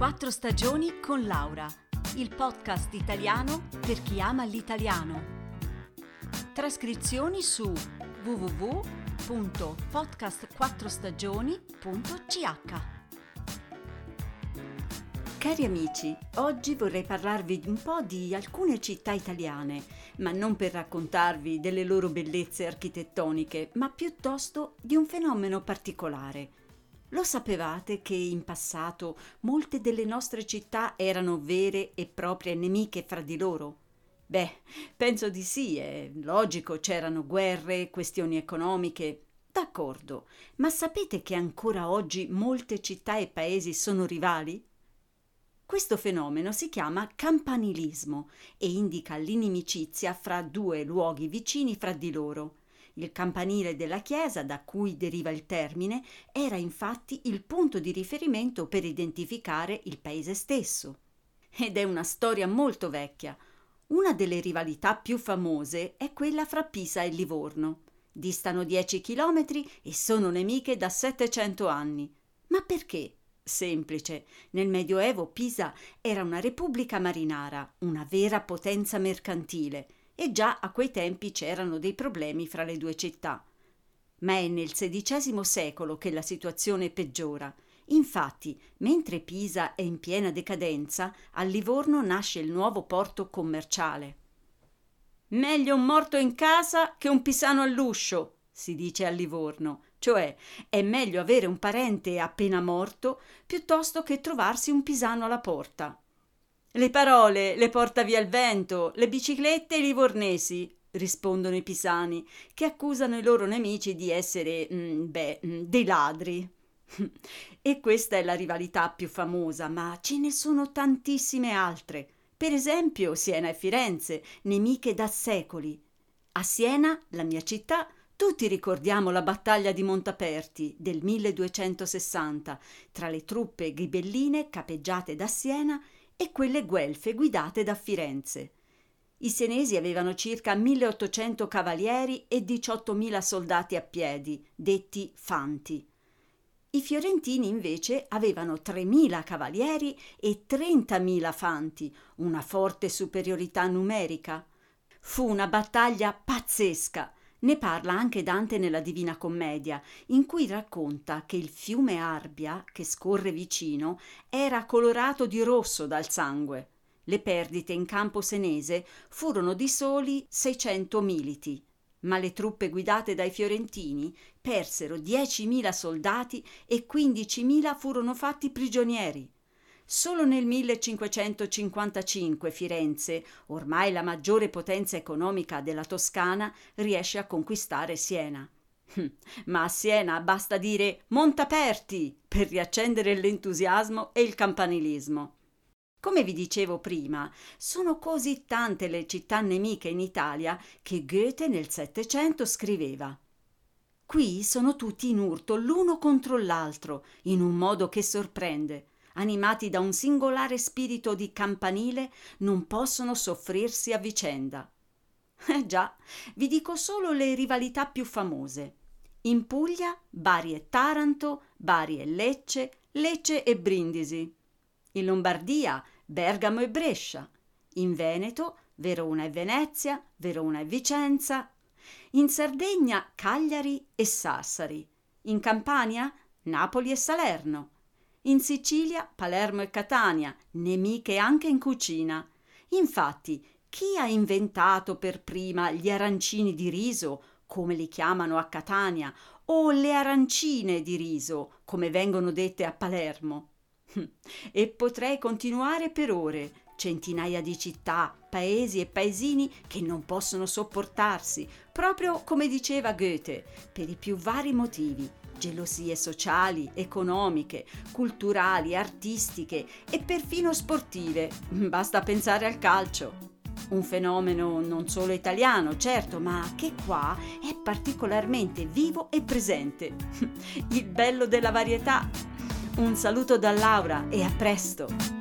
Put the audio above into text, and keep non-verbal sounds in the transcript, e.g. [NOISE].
Quattro stagioni con Laura, il podcast italiano per chi ama l'italiano. Trascrizioni su www.podcastquattrostagioni.ch Cari amici, oggi vorrei parlarvi un po' di alcune città italiane, ma non per raccontarvi delle loro bellezze architettoniche, ma piuttosto di un fenomeno particolare. Lo sapevate che in passato molte delle nostre città erano vere e proprie nemiche fra di loro? Beh, penso di sì, è logico, c'erano guerre, questioni economiche. D'accordo, ma sapete che ancora oggi molte città e paesi sono rivali? Questo fenomeno si chiama campanilismo e indica l'inimicizia fra due luoghi vicini fra di loro. Il campanile della chiesa, da cui deriva il termine, era infatti il punto di riferimento per identificare il paese stesso. Ed è una storia molto vecchia. Una delle rivalità più famose è quella fra Pisa e Livorno. Distano 10 chilometri e sono nemiche da 700 anni. Ma perché? Semplice. Nel Medioevo Pisa era una repubblica marinara, una vera potenza mercantile, e già a quei tempi c'erano dei problemi fra le due città. Ma è nel XVI secolo che la situazione peggiora. Infatti, mentre Pisa è in piena decadenza, a Livorno nasce il nuovo porto commerciale. Meglio un morto in casa che un pisano all'uscio, si dice a Livorno, cioè è meglio avere un parente appena morto piuttosto che trovarsi un pisano alla porta. Le parole le porta via il vento, le biciclette i livornesi, rispondono i pisani, che accusano i loro nemici di essere, mm, beh, mm, dei ladri. [LAUGHS] e questa è la rivalità più famosa, ma ce ne sono tantissime altre. Per esempio Siena e Firenze, nemiche da secoli. A Siena, la mia città, tutti ricordiamo la battaglia di Montaperti del 1260 tra le truppe ghibelline capeggiate da Siena e quelle guelfe guidate da Firenze. I senesi avevano circa 1800 cavalieri e 18.000 soldati a piedi, detti fanti. I fiorentini invece avevano 3.000 cavalieri e 30.000 fanti, una forte superiorità numerica. Fu una battaglia pazzesca ne parla anche Dante nella Divina Commedia, in cui racconta che il fiume Arbia, che scorre vicino, era colorato di rosso dal sangue. Le perdite in campo senese furono di soli 600 militi, ma le truppe guidate dai fiorentini persero 10.000 soldati e 15.000 furono fatti prigionieri. Solo nel 1555 Firenze, ormai la maggiore potenza economica della Toscana, riesce a conquistare Siena. Ma a Siena basta dire Montaperti per riaccendere l'entusiasmo e il campanilismo. Come vi dicevo prima, sono così tante le città nemiche in Italia che Goethe nel Settecento scriveva Qui sono tutti in urto l'uno contro l'altro, in un modo che sorprende animati da un singolare spirito di campanile, non possono soffrirsi a vicenda. Eh già, vi dico solo le rivalità più famose. In Puglia, Bari e Taranto, Bari e Lecce, Lecce e Brindisi. In Lombardia, Bergamo e Brescia. In Veneto, Verona e Venezia, Verona e Vicenza. In Sardegna, Cagliari e Sassari. In Campania, Napoli e Salerno in Sicilia, Palermo e Catania, nemiche anche in cucina. Infatti, chi ha inventato per prima gli arancini di riso, come li chiamano a Catania, o le arancine di riso, come vengono dette a Palermo? [LAUGHS] e potrei continuare per ore, centinaia di città, paesi e paesini che non possono sopportarsi, proprio come diceva Goethe, per i più vari motivi gelosie sociali, economiche, culturali, artistiche e perfino sportive. Basta pensare al calcio. Un fenomeno non solo italiano, certo, ma che qua è particolarmente vivo e presente. [LAUGHS] Il bello della varietà. Un saluto da Laura e a presto!